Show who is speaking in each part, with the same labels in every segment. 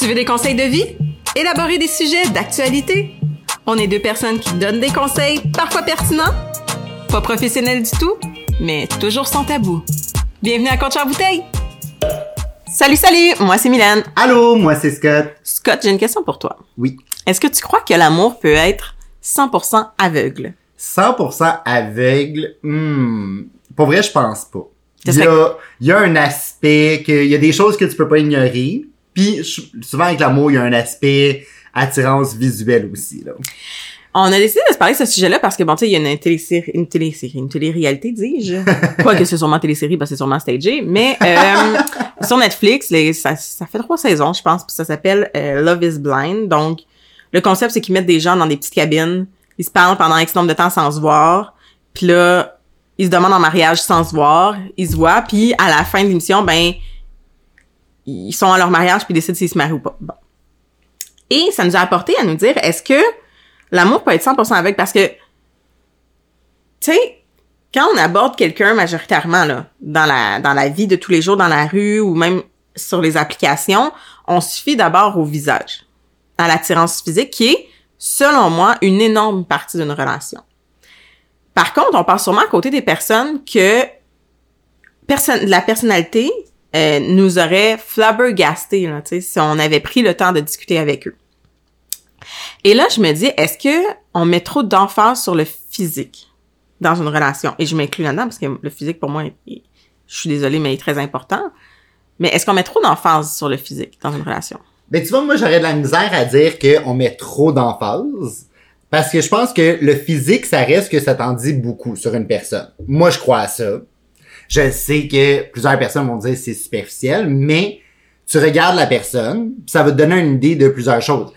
Speaker 1: Tu veux des conseils de vie? Élaborer des sujets d'actualité? On est deux personnes qui donnent des conseils, parfois pertinents, pas professionnels du tout, mais toujours sans tabou. Bienvenue à Compte Bouteille! Salut, salut! Moi, c'est Mylène.
Speaker 2: Allô, moi, c'est Scott.
Speaker 1: Scott, j'ai une question pour toi.
Speaker 2: Oui.
Speaker 1: Est-ce que tu crois que l'amour peut être 100% aveugle?
Speaker 2: 100% aveugle, hmm, pour vrai, je pense pas. Il y, a, il y a un aspect que, il y a des choses que tu peux pas ignorer. Puis souvent avec l'amour, il y a un aspect attirance visuelle aussi. Là.
Speaker 1: On a décidé de se parler de ce sujet-là parce que, bon, tu sais, il y a une télésérie, une télésérie, une télé-réalité, dis-je. Quoi que c'est sûrement télésérie, parce que c'est sûrement stagé. Mais euh, sur Netflix, les- ça, ça fait trois saisons, je pense, puis ça s'appelle euh, Love is Blind. Donc, le concept, c'est qu'ils mettent des gens dans des petites cabines, ils se parlent pendant X nombre de temps sans se voir, puis là, ils se demandent en mariage sans se voir, ils se voient, puis à la fin de l'émission, ben, ils sont à leur mariage, puis décident s'ils se marient ou pas. Bon. Et ça nous a apporté à nous dire, est-ce que l'amour peut être 100% avec? Parce que tu sais quand on aborde quelqu'un majoritairement là dans la dans la vie de tous les jours dans la rue ou même sur les applications, on suffit d'abord au visage, à l'attirance physique qui est selon moi une énorme partie d'une relation. Par contre, on passe sûrement à côté des personnes que personne la personnalité euh, nous aurait flabbergasté là, si on avait pris le temps de discuter avec eux. Et là, je me dis, est-ce que on met trop d'emphase sur le physique dans une relation? Et je m'inclus là-dedans parce que le physique, pour moi, je suis désolée, mais il est très important. Mais est-ce qu'on met trop d'emphase sur le physique dans une relation?
Speaker 2: Mais tu vois, moi, j'aurais de la misère à dire qu'on met trop d'emphase. Parce que je pense que le physique, ça reste que ça t'en dit beaucoup sur une personne. Moi, je crois à ça. Je sais que plusieurs personnes vont dire c'est superficiel, mais tu regardes la personne, puis ça va te donner une idée de plusieurs choses.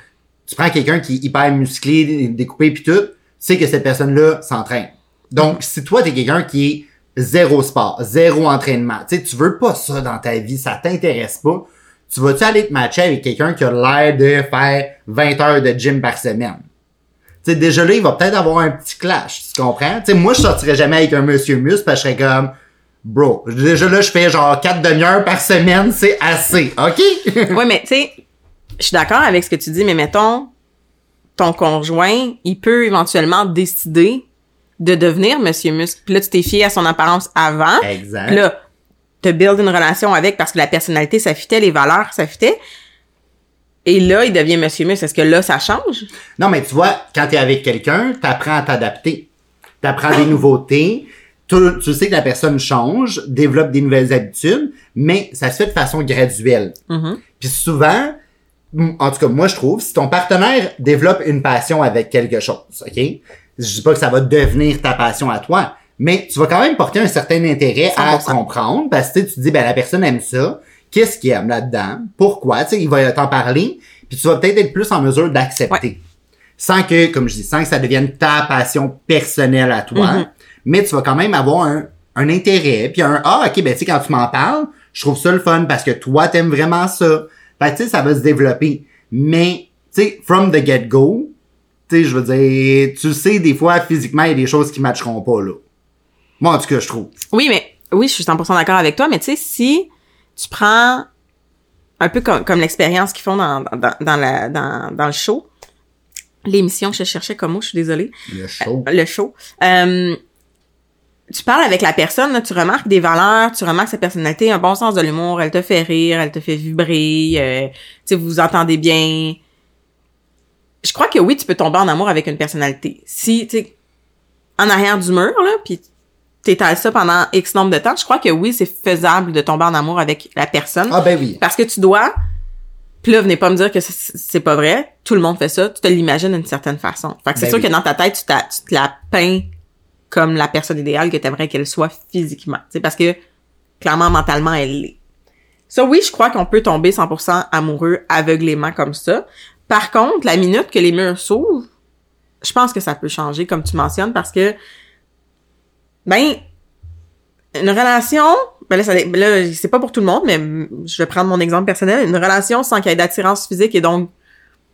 Speaker 2: Tu prends quelqu'un qui est hyper musclé, découpé puis tout, tu sais que cette personne-là s'entraîne. Donc, si toi, t'es quelqu'un qui est zéro sport, zéro entraînement, tu sais, tu veux pas ça dans ta vie, ça t'intéresse pas, tu vas-tu aller te matcher avec quelqu'un qui a l'air de faire 20 heures de gym par semaine? Tu sais, déjà là, il va peut-être avoir un petit clash, tu comprends? Tu sais, moi, je sortirais jamais avec un monsieur mus parce que je serais comme, bro, déjà là, je fais genre 4 demi-heures par semaine, c'est assez, ok?
Speaker 1: oui, mais tu sais, je suis d'accord avec ce que tu dis, mais mettons, ton conjoint, il peut éventuellement décider de devenir Monsieur Muscle. Puis là, tu t'es fié à son apparence avant.
Speaker 2: exact.
Speaker 1: Puis là, te build une relation avec parce que la personnalité, ça fitait, les valeurs, ça fitait. Et là, il devient Monsieur Muscle. Est-ce que là, ça change?
Speaker 2: Non, mais tu vois, quand t'es avec quelqu'un, t'apprends à t'adapter. T'apprends des nouveautés. Tu, tu sais que la personne change, développe des nouvelles habitudes, mais ça se fait de façon graduelle.
Speaker 1: Mhm.
Speaker 2: Puis souvent, en tout cas, moi, je trouve, si ton partenaire développe une passion avec quelque chose, OK? Je dis pas que ça va devenir ta passion à toi, mais tu vas quand même porter un certain intérêt à
Speaker 1: 100%.
Speaker 2: comprendre parce que tu sais, tu te dis, ben, la personne aime ça. Qu'est-ce qu'il aime là-dedans? Pourquoi? Tu sais, il va t'en parler, puis tu vas peut-être être plus en mesure d'accepter. Sans que, comme je dis, sans que ça devienne ta passion personnelle à toi,
Speaker 1: Mhm.
Speaker 2: Mais tu vas quand même avoir un, un intérêt, puis un ah ok ben tu sais quand tu m'en parles, je trouve ça le fun parce que toi t'aimes vraiment ça. Fait que tu sais ça va se développer. Mais tu sais from the get go, tu sais je veux dire, tu sais des fois physiquement il y a des choses qui matcheront pas là. Moi en tout cas je trouve.
Speaker 1: Oui, mais oui, je suis 100% d'accord avec toi, mais tu sais, si tu prends un peu comme, comme l'expérience qu'ils font dans, dans, dans, la, dans, dans le show, l'émission que je cherchais comme mot, je suis désolée,
Speaker 2: Le show.
Speaker 1: le show, euh, tu parles avec la personne, là, tu remarques des valeurs, tu remarques sa personnalité, un bon sens de l'humour, elle te fait rire, elle te fait vibrer, euh, tu vous vous entendez bien. Je crois que oui, tu peux tomber en amour avec une personnalité. Si, tu en arrière du mur, là, puis t'étales ça pendant X nombre de temps, je crois que oui, c'est faisable de tomber en amour avec la personne.
Speaker 2: Ah ben oui.
Speaker 1: Parce que tu dois, puis là, venez pas me dire que c'est- pas vrai. Tout le monde fait ça. Tu te l'imagines d'une certaine façon. Fait que c'est
Speaker 2: Ben
Speaker 1: sûr
Speaker 2: oui.
Speaker 1: que dans ta tête, tu, tu te la peins comme la personne idéale que t'aimerais qu'elle soit physiquement. Tu sais, parce que clairement, mentalement, elle l'est. Ça, oui, je crois qu'on peut tomber 100% amoureux aveuglément comme ça. Par contre, la minute que les murs s'ouvrent, je pense que ça peut changer, comme tu mentionnes, parce que, ben, une relation, ben là, c'est pas pour tout le monde, mais je vais prendre mon exemple personnel. Une relation sans qu'il y ait d'attirance physique et donc,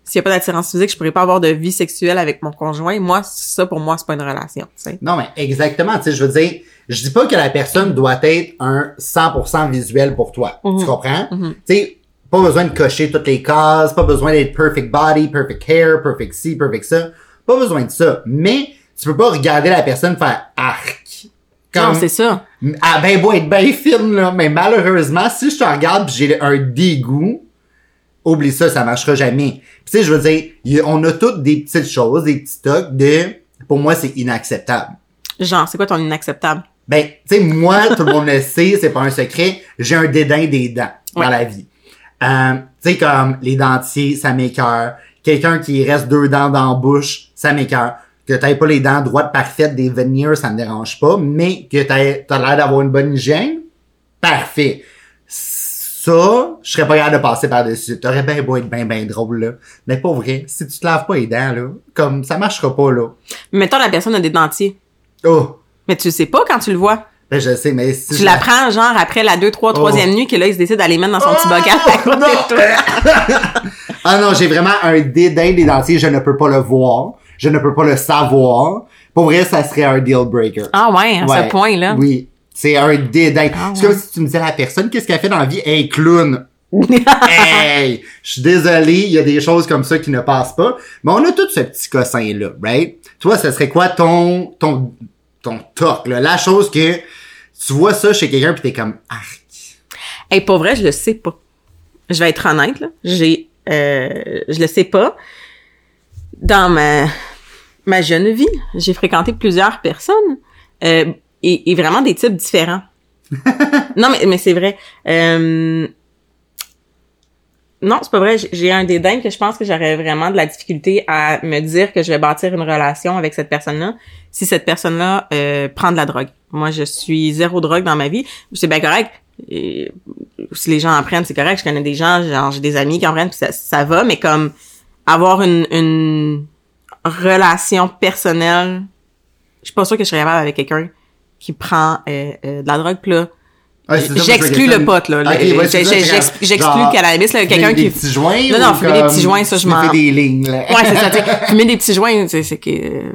Speaker 1: s'il y a pas d'attirance physique, je pourrais pas avoir de vie sexuelle avec mon conjoint. Moi, ça, pour moi, c'est pas une relation.
Speaker 2: Non, mais exactement, tu sais, je veux dire, je dis pas que la personne doit être un 100% visuel pour toi.
Speaker 1: Mhm.
Speaker 2: Tu comprends?
Speaker 1: Mhm.
Speaker 2: Tu sais, Pas besoin de cocher toutes les cases, pas besoin d'être perfect body, perfect hair, perfect ci, perfect ça. Pas besoin de ça. Mais tu peux pas regarder la personne faire arc.
Speaker 1: Non, c'est ça.
Speaker 2: Ah ben beau être bien fine, là. Mais malheureusement, si je te regarde pis j'ai un dégoût, oublie ça, ça marchera jamais. Tu sais, je veux dire, on a toutes des petites choses, des petits stocks de, pour moi, c'est inacceptable.
Speaker 1: Genre, c'est quoi ton inacceptable?
Speaker 2: Ben, tu sais, moi, tout le monde le sait, c'est pas un secret, j'ai un dédain des dents dans la vie. Euh, tu sais, comme les dentiers, ça m'écœure. Quelqu'un qui reste deux dents dans la bouche, ça m'écœure. Que t'aies pas les dents droites parfaites, des veneers, ça me dérange pas, mais que t'as l'air d'avoir une bonne hygiène, parfait. Ça, je serais pas capable de passer par-dessus. T'aurais bien beau être bien, bien drôle, là. Mais pas vrai. Si tu te laves pas les dents, là, comme, ça marchera pas, là.
Speaker 1: Mettons, la personne a des dentiers.
Speaker 2: Oh!
Speaker 1: Mais tu le sais pas quand tu le vois.
Speaker 2: Ben, je sais, mais si
Speaker 1: Tu l'apprends, genre, après la 2, 3, 3e nuit, que là, il se décide d'aller mettre dans son petit bocal
Speaker 2: Oh, non!
Speaker 1: de toi.
Speaker 2: ah non, j'ai vraiment un dédain des dentiers, je ne peux pas le voir, je ne peux pas le savoir. Pour vrai, ça serait un deal breaker.
Speaker 1: Ah ouais, à
Speaker 2: Ouais.
Speaker 1: ce point-là.
Speaker 2: Oui, c'est un dédain.
Speaker 1: Ah
Speaker 2: c'est comme si tu me disais à la personne, qu'est-ce qu'elle fait dans la vie? Hey, clown! hey! Je suis désolé, il y a des choses comme ça qui ne passent pas. Mais on a tout ce petit cossin-là, right? Toi, ce serait quoi ton, ton, ton toc, là? La chose que tu vois ça chez quelqu'un pis t'es comme, arc.
Speaker 1: Hey, pas vrai, je le sais pas. Je vais être honnête, là. J'ai, euh, je le sais pas. Dans ma, ma jeune vie, j'ai fréquenté plusieurs personnes, euh, et, et vraiment des types différents. non, mais, mais c'est vrai. Euh, non, c'est pas vrai. J'ai- un dédain que je pense que j'aurais vraiment de la difficulté à me dire que je vais bâtir une relation avec cette personne-là si cette personne-là euh, prend de la drogue. Moi, je suis zéro drogue dans ma vie. C'est bien correct. Et si les gens en prennent, c'est correct. Je connais des gens, genre j'ai des amis qui en prennent, puis ça, ça va. Mais comme avoir une, une relation personnelle, je suis pas sûre que je serais capable avec quelqu'un qui prend euh, euh, de la drogue. Puis là,
Speaker 2: Ouais,
Speaker 1: J'exclus le pote, là.
Speaker 2: Ouais,
Speaker 1: J'exclus le cannabis, là,
Speaker 2: fumer
Speaker 1: quelqu'un
Speaker 2: des
Speaker 1: qui...
Speaker 2: petits joints
Speaker 1: Non, non, fumer des petits joints, ça, je m'en-
Speaker 2: des lignes, là.
Speaker 1: Ouais, c'est ça, tu sais. Fumer des petits joints, c'est que...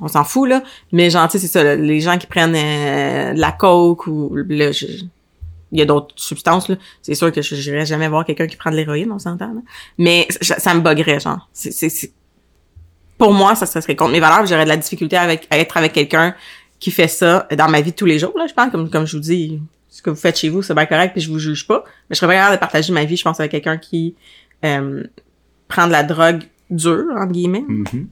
Speaker 1: On s'en fout, là. Mais genre, tu sais, c'est ça, là, les gens qui prennent euh, de la coke ou... Là, je- il y a d'autres substances, là. C'est sûr que je n'irais jamais voir quelqu'un qui prend de l'héroïne, on s'entend, là. Mais ça, ça me buggerait, genre. C'est- Pour moi, ça, ça serait contre mes valeurs. J'aurais de la difficulté avec, à être avec quelqu'un qui fait ça dans ma vie de tous les jours, là, je pense. Comme, comme je vous dis, ce que vous faites chez vous, c'est bien correct, puis je vous juge pas. Mais je serais pas capable de partager ma vie, je pense, avec quelqu'un qui euh, prend de la drogue dure, entre guillemets.
Speaker 2: Mhm.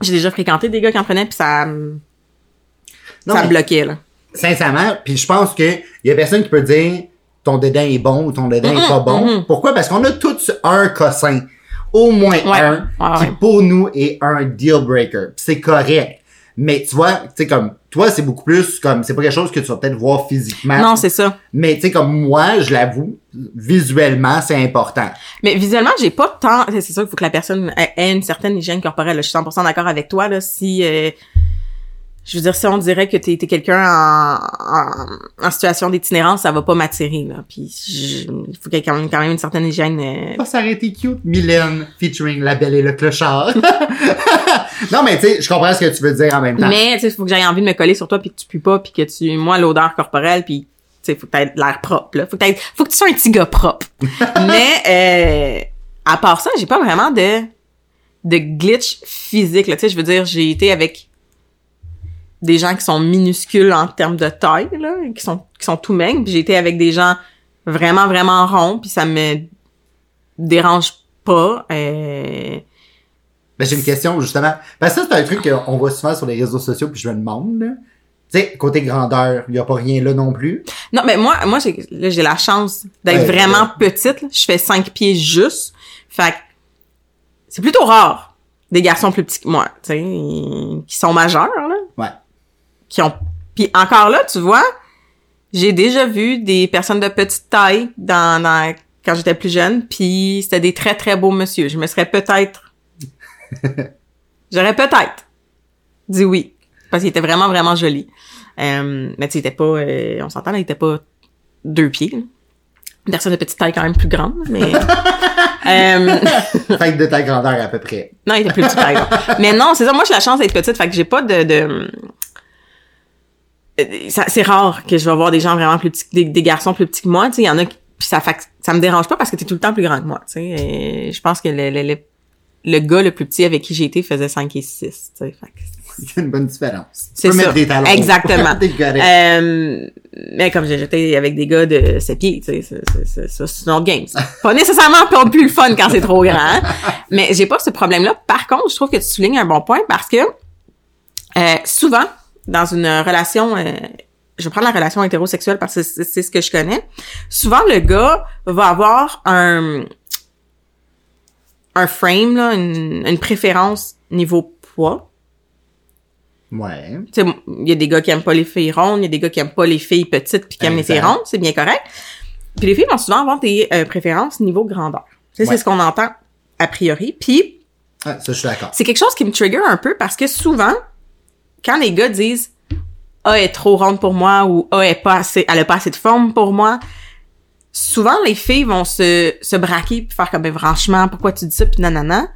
Speaker 1: J'ai déjà fréquenté des gars qui en prenaient, puis ça,
Speaker 2: Non,
Speaker 1: ça me bloquait, là.
Speaker 2: sincèrement, puis je pense que y a personne qui peut dire ton dédain est bon ou ton dédain est pas bon. Pourquoi? Parce qu'on a tous un cossin. Au moins
Speaker 1: Ouais,
Speaker 2: un,
Speaker 1: ouais,
Speaker 2: qui
Speaker 1: ouais.
Speaker 2: pour nous est un deal breaker. C'est correct. Mais tu vois, tu sais, comme, toi, c'est beaucoup plus comme, c'est pas quelque chose que tu vas peut-être voir physiquement.
Speaker 1: Non, c'est ça.
Speaker 2: Mais tu sais, comme moi, je l'avoue, visuellement, c'est important.
Speaker 1: Mais visuellement, j'ai pas tant. C'est c'est sûr qu'il faut que la personne ait ait une certaine hygiène corporelle. là. Je suis 100% d'accord avec toi. Là, si euh, je veux dire, si on dirait que t'es es, quelqu'un en, en, en situation d'itinérance, ça va pas m'attirer. Là. Puis il faut qu'il y ait quand même, quand même une certaine hygiène. euh,
Speaker 2: Oh, ça aurait été cute. Mylène featuring La Belle et le Clochard. non, mais tu sais, je comprends ce que tu veux dire en même temps.
Speaker 1: Mais tu sais, faut que j'aie envie de me coller sur toi puis que tu pues pas puis que tu moi l'odeur corporelle puis tu sais faut que t'aies l'air propre là, faut que faut que tu sois un petit gars propre. Mais euh, à part ça, j'ai pas vraiment de de glitch physique là, tu sais, je veux dire, j'ai été avec des gens qui sont minuscules en termes de taille là, qui sont qui sont tout maigres, puis j'ai été avec des gens vraiment vraiment ronds puis ça me dérange pas euh,
Speaker 2: Ben, j'ai une question, justement. Que ça, c'est un truc qu'on voit souvent sur les réseaux sociaux, puis je me demande, là. Tu sais, côté grandeur, il y a pas rien là non plus.
Speaker 1: Non, mais moi, moi j'ai, là, j'ai la chance d'être
Speaker 2: Ouais,
Speaker 1: vraiment petite. là. Je fais 5 pieds juste. Fait que c'est plutôt rare des garçons plus petits que moi, tu sais, qui sont majeurs, là.
Speaker 2: Ouais.
Speaker 1: Qui ont... Puis encore là, tu vois, j'ai déjà vu des personnes de petite taille dans, dans quand j'étais plus jeune, puis c'était des très, très beaux monsieur. Je me serais peut-être... J'aurais peut-être dit oui. Parce qu'il était vraiment, vraiment joli. Euh, mais tu sais, il était pas... euh, on s'entend, il était pas deux pieds. là. Une personne de petite taille quand même plus grande, mais... euh,
Speaker 2: Fait que de ta grandeur à peu près.
Speaker 1: non, il était plus petit par exemple. Mais non, c'est ça. Moi, j'ai la chance d'être petite, fait que j'ai pas de. de... euh, C'est rare que je vais voir des gens vraiment plus petits, des, des garçons plus petits que moi. Tu sais, il y en a qui- puis ça fait ça me dérange pas parce que t'es tout le temps plus grand que moi, tu sais. Et Je pense que le, le, le, le gars le plus petit avec qui j'ai été faisait 5 et 6, tu sais. Fait que
Speaker 2: Il y a une bonne différence.
Speaker 1: C'est ça.
Speaker 2: mettre des talons.
Speaker 1: Exactement. Euh, mais comme j'ai j'étais avec des gars de 7 pieds, tu sais, c'est- une autre game. Pas nécessairement pas plus le fun quand c'est trop grand. hein. Mais j'ai pas ce problème-là. Par contre, je trouve que tu soulignes un bon point parce que euh, souvent, dans une relation, euh, je vais prendre la relation hétérosexuelle parce que c'est ce que je connais. Souvent, le gars va avoir un un frame, là, une, une préférence niveau poids.
Speaker 2: Ouais.
Speaker 1: Il y a des gars qui aiment pas les filles rondes, il y a des gars qui aiment pas les filles petites puis qui aiment les filles rondes, c'est bien correct. Puis les filles vont souvent avoir des euh, préférences niveau grandeur.
Speaker 2: Ouais.
Speaker 1: c'est ce qu'on entend a priori. Puis
Speaker 2: Ah, ça, je suis d'accord.
Speaker 1: c'est quelque chose qui me trigger un peu parce que souvent, quand les gars disent Ah, elle est trop ronde pour moi ou Ah, elle, est pas assez, elle a pas assez de forme pour moi, souvent les filles vont se, se braquer puis faire comme ben franchement, pourquoi tu dis ça puis nanana.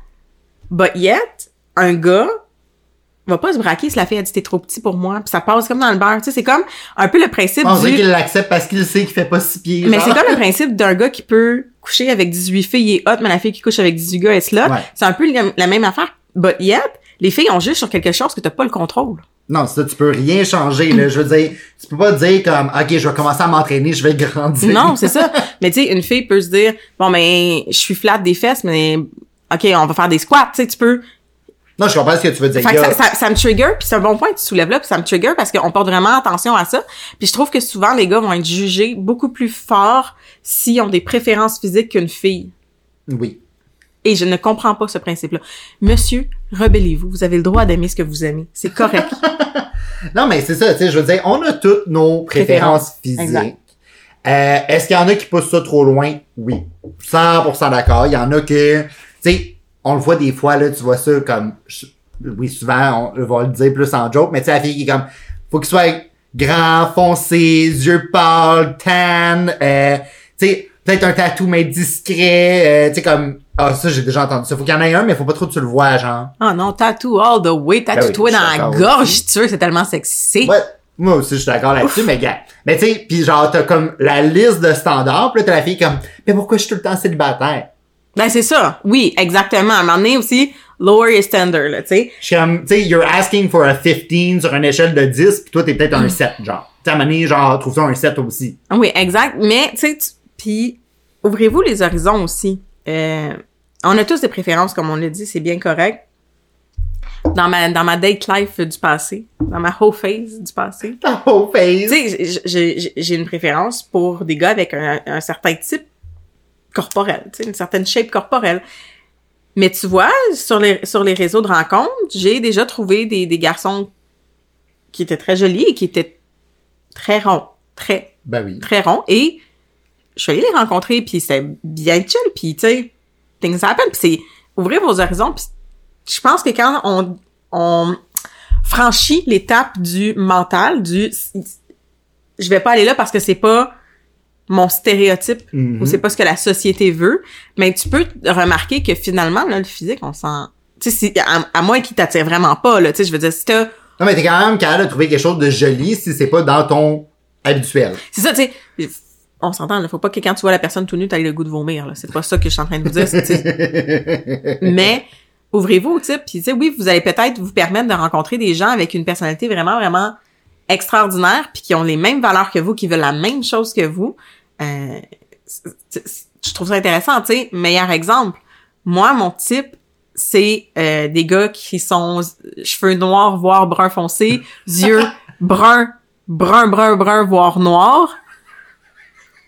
Speaker 1: But yet, un gars va pas se braquer si la fille a dit t'es trop petit pour moi puis ça passe comme dans le beurre. Tu sais, c'est comme un peu le principe
Speaker 2: On
Speaker 1: du...
Speaker 2: qu'il l'accepte parce qu'il sait qu'il fait pas six pieds.
Speaker 1: Mais c'est comme le principe d'un gars qui peut coucher avec 18 filles, il est hot, mais la fille qui couche avec 18 gars est slot.
Speaker 2: Ouais.
Speaker 1: C'est un peu la même affaire. But yet, les filles ont juste sur quelque chose que t'as pas le contrôle.
Speaker 2: Non, ça, tu peux rien changer, là. Je veux dire, tu peux pas dire comme, OK, je vais commencer à m'entraîner, je vais grandir.
Speaker 1: Non, c'est ça. Mais tu sais, une fille peut se dire, bon, ben, je suis flat des fesses, mais OK, on va faire des squats. Tu sais, tu peux...
Speaker 2: Non, je comprends ce que tu veux dire.
Speaker 1: Fait que ça me trigger, puis c'est un bon point que tu soulèves là, puis ça me trigger parce qu'on porte vraiment attention à ça. Puis je trouve que souvent, les gars vont être jugés beaucoup plus fort s'ils ont des préférences physiques qu'une fille.
Speaker 2: Oui.
Speaker 1: Et je ne comprends pas ce principe-là. Monsieur, rebellez-vous. Vous avez le droit d'aimer ce que vous aimez. C'est correct.
Speaker 2: Non, mais c'est ça, tu sais, je veux dire, on a toutes nos préférences
Speaker 1: Préférences.
Speaker 2: physiques. Euh, Est-ce qu'il y en a qui poussent ça trop loin? Oui. 100% d'accord. Il y en a que, tu sais, on le voit des fois, là, tu vois ça comme, oui, souvent, on va le dire plus en joke, mais tu sais, la fille qui est comme, faut qu'il soit grand, foncé, yeux pâles, tan, euh, tu sais, peut-être un tatou, mais discret, euh, tu sais, comme, ah, ça, j'ai déjà entendu ça. Faut qu'il y en ait un, mais faut pas trop que tu le vois, genre.
Speaker 1: Ah non, tattoo all the way. Tattoo-toi
Speaker 2: Ben oui,
Speaker 1: dans la gorge,
Speaker 2: aussi.
Speaker 1: tu veux. C'est tellement sexy.
Speaker 2: Ouais, moi aussi, je suis d'accord là-dessus, mais gars. Mais tu sais, puis genre, t'as comme la liste de standards, pis là, t'as la fille comme, mais pourquoi je suis tout le temps célibataire?
Speaker 1: Ben, c'est ça. Oui, exactement. À un moment donné aussi, lower your standard, là, tu sais.
Speaker 2: Je suis comme, tu sais, you're asking for a 15 sur une échelle de 10, pis toi, t'es peut-être un 7, genre. Tu sais, à un moment donné, genre, trouve ça un 7 aussi.
Speaker 1: Oui, exact. Mais, tu sais, tu- puis ouvrez-vous les horizons aussi. Euh, on a tous des préférences, comme on l'a dit, c'est bien correct. Dans ma, dans ma date life du passé, dans ma whole phase du passé,
Speaker 2: Ta whole face.
Speaker 1: tu sais, j'ai- une préférence pour des gars avec un, un certain type corporel, tu sais, une certaine shape corporelle. Mais tu vois, sur les, sur les réseaux de rencontres, j'ai déjà trouvé des, des garçons qui étaient très jolis et qui étaient très ronds, très,
Speaker 2: Ben oui.
Speaker 1: très ronds. Et je suis allée les rencontrer, puis c'était bien chill, puis tu sais, things happen, puis c'est ouvrir vos horizons, puis je pense que quand on, on franchit l'étape du mental, du je vais pas aller là parce que c'est pas mon stéréotype
Speaker 2: Mhm.
Speaker 1: ou c'est pas ce que la société veut, mais tu peux remarquer que finalement là le physique on s'en tu sais si- à, à moins qu'il t'attire vraiment pas là, tu sais je veux dire si t'as
Speaker 2: Non, mais t'es quand même capable de trouver quelque chose de joli si c'est pas dans ton habituel.
Speaker 1: c'est ça tu sais on s'entend là, faut pas que quand tu vois la personne tout nue t'aies le goût de vomir là, c'est pas ça que je suis en train de vous dire, tu mais ouvrez-vous tu sais tu oui vous allez peut-être vous permettre de rencontrer des gens avec une personnalité vraiment vraiment extraordinaire puis qui ont les mêmes valeurs que vous qui veulent la même chose que vous. Euh, je trouve ça intéressant tu sais. Meilleur exemple. Moi mon type c'est euh, des gars qui sont cheveux noirs voire brun foncé yeux brun brun brun brun voire noir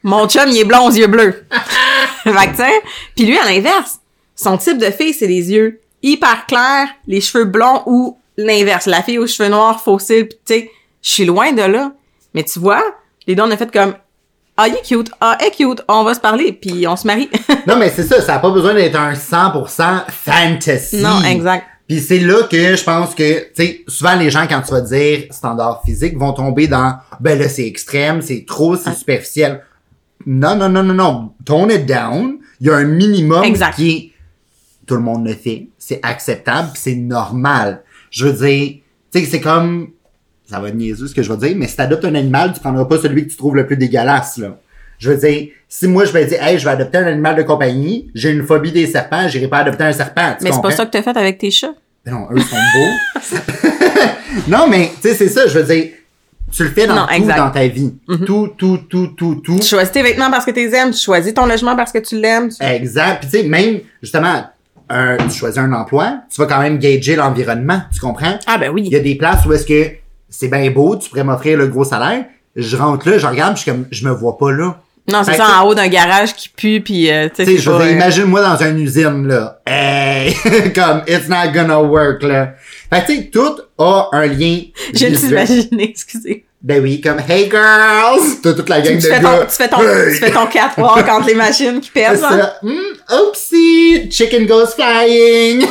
Speaker 1: mon chum il est blond aux yeux bleus. Fait que puis lui à l'inverse son type de fille c'est les yeux hyper clairs les cheveux blonds ou l'inverse. La fille aux cheveux noirs fossiles puis tu sais je suis loin de là. Mais tu vois les deux on a fait comme ah il est cute. Ah elle est cute. On va se parler puis on se marie.
Speaker 2: Non, mais c'est ça, ça a pas besoin d'être un 100% fantasy.
Speaker 1: non exact.
Speaker 2: Puis c'est là que je pense que, tu sais, souvent les gens, quand tu vas dire standard physique, vont tomber dans, ben là, c'est extrême, c'est trop, c'est superficiel. Non, non, non, non, non. Tone it down. Il y a un minimum
Speaker 1: Exact.
Speaker 2: qui tout le monde le fait. C'est acceptable, c'est normal. Je veux dire, tu sais, c'est comme, ça va être niaiseux ce que je vais dire, mais si t'adoptes un animal, tu prendras pas celui que tu trouves le plus dégueulasse, là. Je veux dire, si moi je me dis, hey, je vais adopter un animal de compagnie, j'ai une phobie des serpents, j'irai pas adopter un serpent. Tu
Speaker 1: Mais c'est pas ça que t'as fait avec tes chats.
Speaker 2: Mais non, eux sont beaux. non, mais, tu sais, c'est ça, je veux dire, tu le fais dans
Speaker 1: Non,
Speaker 2: tout
Speaker 1: exact.
Speaker 2: dans ta vie. Tout, tout, tout, tout, tout.
Speaker 1: Tu choisis tes vêtements parce que tu les aimes, tu choisis ton logement parce que tu l'aimes. tu-
Speaker 2: Exact. Puis tu sais, même, justement, un, tu choisis un emploi, tu vas quand même gager l'environnement, tu comprends?
Speaker 1: Ah ben oui.
Speaker 2: Il y a des places où est-ce que c'est bien beau, tu pourrais m'offrir le gros salaire. Je rentre là, je regarde, je suis comme, je me vois pas là.
Speaker 1: Non, c'est ça en haut d'un garage qui pue puis euh, tu sais
Speaker 2: je veux
Speaker 1: euh,
Speaker 2: imagine-moi dans une usine, là. Hey! comme, it's not gonna work, là. Fait que, tu sais, tout a un lien.
Speaker 1: Je t'imagine, excusez.
Speaker 2: Ben oui, comme, hey girls! T'as toute la gang
Speaker 1: Tu
Speaker 2: de
Speaker 1: fais,
Speaker 2: gars.
Speaker 1: ton, tu fais ton,
Speaker 2: Hey!
Speaker 1: tu fais ton catwalk entre les machines qui pèsent. hein?
Speaker 2: Hmm, oopsie! Chicken goes flying!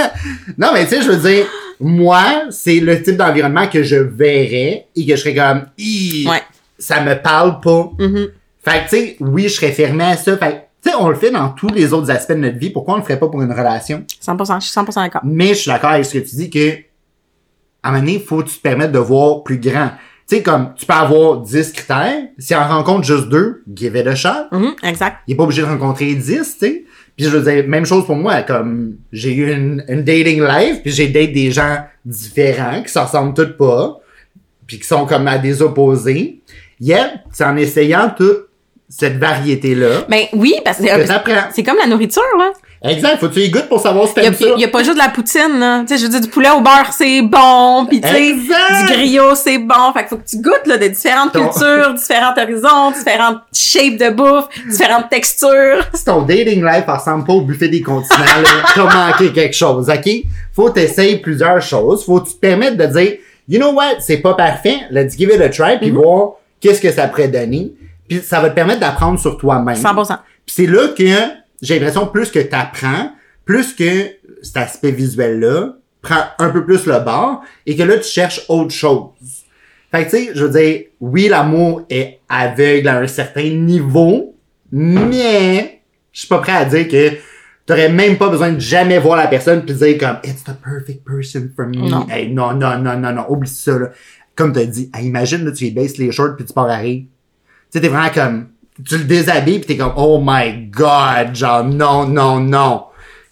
Speaker 2: non, mais tu sais, je veux dire, moi, c'est le type d'environnement que je verrais et que je serais comme,
Speaker 1: Ouais.
Speaker 2: ça me parle pas.
Speaker 1: Mhm.
Speaker 2: Fait que, tu sais, oui, je serais fermé à ça. Fait tu sais, on le fait dans tous les autres aspects de notre vie. Pourquoi on le ferait pas pour une relation?
Speaker 1: 100%, je suis 100% d'accord.
Speaker 2: Mais je suis d'accord avec ce que tu dis que, à un moment donné, faut que tu te permettes de voir plus grand. Tu sais, comme, tu peux avoir 10 critères. Si on rencontre juste deux, give it a shot.
Speaker 1: Mhm, exact.
Speaker 2: Il est pas obligé de rencontrer 10, tu sais. Puis je veux dire, même chose pour moi, comme, j'ai eu une, une dating life, puis j'ai date des gens différents, qui se ressemblent tous pas, puis qui sont comme à des opposés. Yeah, c'est en essayant toute cette variété-là
Speaker 1: Ben oui, parce que
Speaker 2: que
Speaker 1: c'est- comme la nourriture, là.
Speaker 2: Exact, faut que tu y goûtes pour savoir si t'aimes ça.
Speaker 1: il y a pas juste de la poutine, là. Tu sais, je veux dire, du poulet au beurre, c'est bon, pis tu sais,
Speaker 2: Exact!
Speaker 1: du griot, c'est bon. Fait qu'il faut que tu goûtes, là, de différentes
Speaker 2: Ton-
Speaker 1: cultures, différents horizons, différentes shapes de bouffe, différentes textures.
Speaker 2: si ton dating life ressemble pas au buffet des continents, là, t'as manqué quelque chose, ok? Faut t'essayer plusieurs choses. Faut que tu te permettes de dire, you know what, c'est pas parfait, let's give it a try, puis voir qu'est-ce que ça pourrait donner. Puis ça va te permettre d'apprendre sur toi-même.
Speaker 1: 100%.
Speaker 2: Puis c'est là que j'ai l'impression plus que t'apprends, plus que cet aspect visuel-là prend un peu plus le bord et que là tu cherches autre chose. Fait que tu sais, je veux dire, oui, l'amour est aveugle à un certain niveau, mais je suis pas prêt à dire que t'aurais même pas besoin de jamais voir la personne puis dire comme it's the perfect person for me.
Speaker 1: Non.
Speaker 2: Hey, non, non, non, non, non, oublie ça là. Comme t'as dit, hey, imagine là, tu lui baisses les shorts puis tu pars à rire. Tu sais, t'es vraiment comme, tu le déshabilles pis t'es comme, oh my god, genre, non, non, non.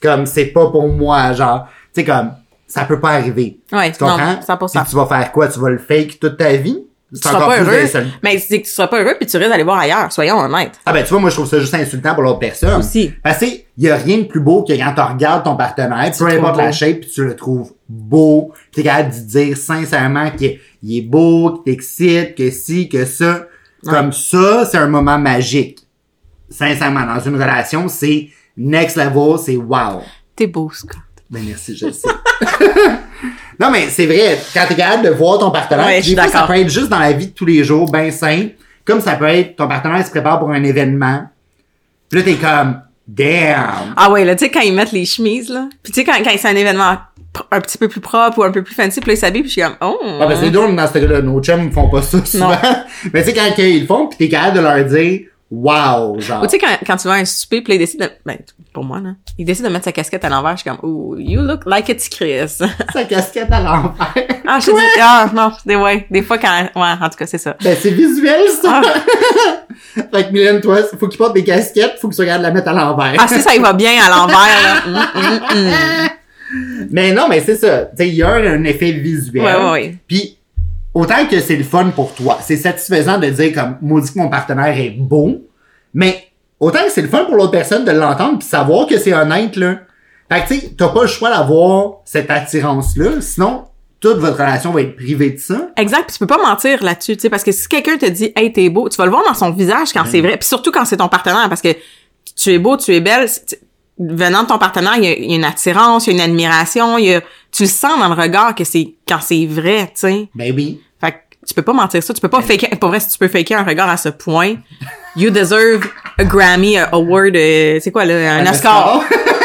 Speaker 2: Comme, c'est pas pour moi, genre, tu sais, comme, ça peut pas arriver.
Speaker 1: Ouais,
Speaker 2: Tu comprends?
Speaker 1: non, 100%.
Speaker 2: Puis tu vas faire quoi? Tu vas le fake toute ta vie?
Speaker 1: Tu seras pas
Speaker 2: plus
Speaker 1: heureux. Mais c'est que tu seras pas heureux puis tu risques d'aller voir ailleurs, soyons honnêtes.
Speaker 2: Ah ben, tu vois, moi, je trouve ça juste insultant pour l'autre personne.
Speaker 1: Aussi.
Speaker 2: Parce que, y a rien de plus beau que quand tu regardes ton partenaire, peu
Speaker 1: le
Speaker 2: importe
Speaker 1: trouves
Speaker 2: la shape, puis tu le trouves beau, t'es capable de dire sincèrement qu'il il est beau, qu'il t'excite, que si, que ça. Comme ça, c'est un moment magique. Sincèrement, dans une relation, c'est next level, c'est wow.
Speaker 1: T'es beau, Scott.
Speaker 2: Ben merci, je le sais. non, mais c'est vrai, quand t'es capable de voir ton partenaire,
Speaker 1: Ouais,
Speaker 2: des fois, ça peut être juste dans la vie de tous les jours, ben simple, comme ça peut être ton partenaire se prépare pour un événement, puis là t'es comme, damn!
Speaker 1: Ah ouais, là, tu sais, quand ils mettent les chemises, là. Puis tu sais, quand, quand c'est un événement un petit peu plus propre ou un peu plus fancy, puis là, ils s'habillent, puis je suis comme, oh.
Speaker 2: Ben c'est drôle dans ce cas-là, nos chums font pas ça souvent. mais tu sais, quand ils le font, pis t'es capable de leur dire, wow, genre.
Speaker 1: Ou tu sais, quand, quand tu vas à un souper, puis là, ils décident de... Ben, pour moi, là. Ils décident de mettre sa casquette à l'envers, je suis comme, oh, you look like a petit Chris.
Speaker 2: sa casquette à l'envers.
Speaker 1: ah, je te dis, ah, non, des, ouais, des fois quand, ouais, en tout cas, c'est ça.
Speaker 2: Ben, c'est visuel, ça.
Speaker 1: Ah,
Speaker 2: fait que, Mylène, toi, faut qu'ils portent des casquettes, faut que tu regardes la mettre à l'envers.
Speaker 1: ah, si ça, il va bien à l'envers, là. Hum, hum, hum.
Speaker 2: Mais non, mais c'est ça. Il y a un, un effet visuel.
Speaker 1: Ouais.
Speaker 2: Puis, autant que c'est le fun pour toi, c'est satisfaisant de dire comme, maudit que mon partenaire est beau, mais autant que c'est le fun pour l'autre personne de l'entendre puis savoir que c'est honnête, là. Fait que, tu sais, t'as pas le choix d'avoir cette attirance-là, sinon, toute votre relation va être privée de ça.
Speaker 1: Exact, puis tu peux pas mentir là-dessus, tu sais, parce que si quelqu'un te dit, hey, t'es beau, tu vas le voir dans son visage quand c'est vrai, puis surtout quand c'est ton partenaire, parce que tu es beau, tu es belle, venant de ton partenaire, il y, a, il y a une attirance, il y a une admiration, il y a, tu le sens dans le regard que c'est quand c'est vrai, tu sais.
Speaker 2: Ben oui.
Speaker 1: Fait que tu peux pas mentir ça, tu peux pas faker, pour vrai, si tu peux faker un regard à ce point, you deserve a Grammy, a award, euh, c'est quoi là, un, Oscar.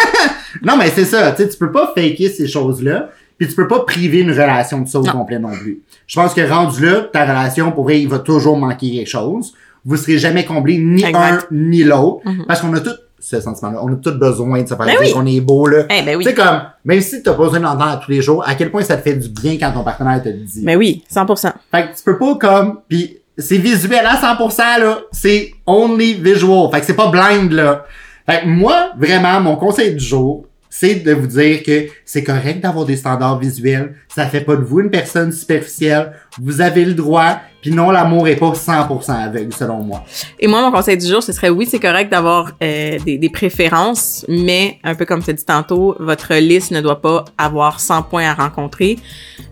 Speaker 2: non, mais c'est ça. Tu sais, tu peux pas faker ces choses-là. Puis tu peux pas priver une relation de ça au complet non plus. Je pense que rendu là, ta relation, pour vrai, il va toujours manquer quelque chose. Vous serez jamais comblé ni
Speaker 1: Exact.
Speaker 2: un ni l'autre. Parce qu'on a tout ce sentiment-là. On a tout besoin de se faire
Speaker 1: Ben
Speaker 2: dire
Speaker 1: oui.
Speaker 2: qu'on est beau, là.
Speaker 1: Eh ben oui.
Speaker 2: Tu sais, comme, même si t'as pas besoin d'entendre à tous les jours, à quel point ça te fait du bien quand ton partenaire te le dit?
Speaker 1: Mais oui, 100%.
Speaker 2: Fait que tu peux pas comme, puis c'est visuel à 100%, là. C'est only visual. Fait que c'est pas blind, là. Fait que moi, vraiment, mon conseil du jour, c'est de vous dire que c'est correct d'avoir des standards visuels. Ça fait pas de vous une personne superficielle. Vous avez le droit. Puis non, l'amour est pas 100% aveugle, selon moi.
Speaker 1: Et moi, mon conseil du jour, ce serait oui, c'est correct d'avoir euh, des, des préférences, mais un peu comme tu as dit tantôt, votre liste ne doit pas avoir 100 points à rencontrer.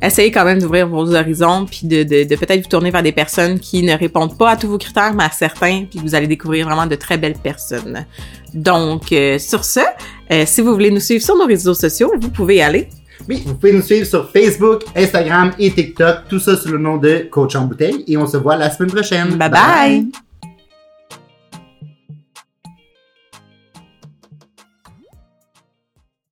Speaker 1: Essayez quand même d'ouvrir vos horizons, puis de, de, de peut-être vous tourner vers des personnes qui ne répondent pas à tous vos critères, mais à certains, puis vous allez découvrir vraiment de très belles personnes. Donc, euh, sur ce, euh, si vous voulez nous suivre sur nos réseaux sociaux, vous pouvez y aller.
Speaker 2: Oui, vous pouvez nous suivre sur Facebook, Instagram et TikTok. Tout ça sous le nom de Coach en bouteille. Et on se voit la semaine prochaine.
Speaker 1: bye. bye.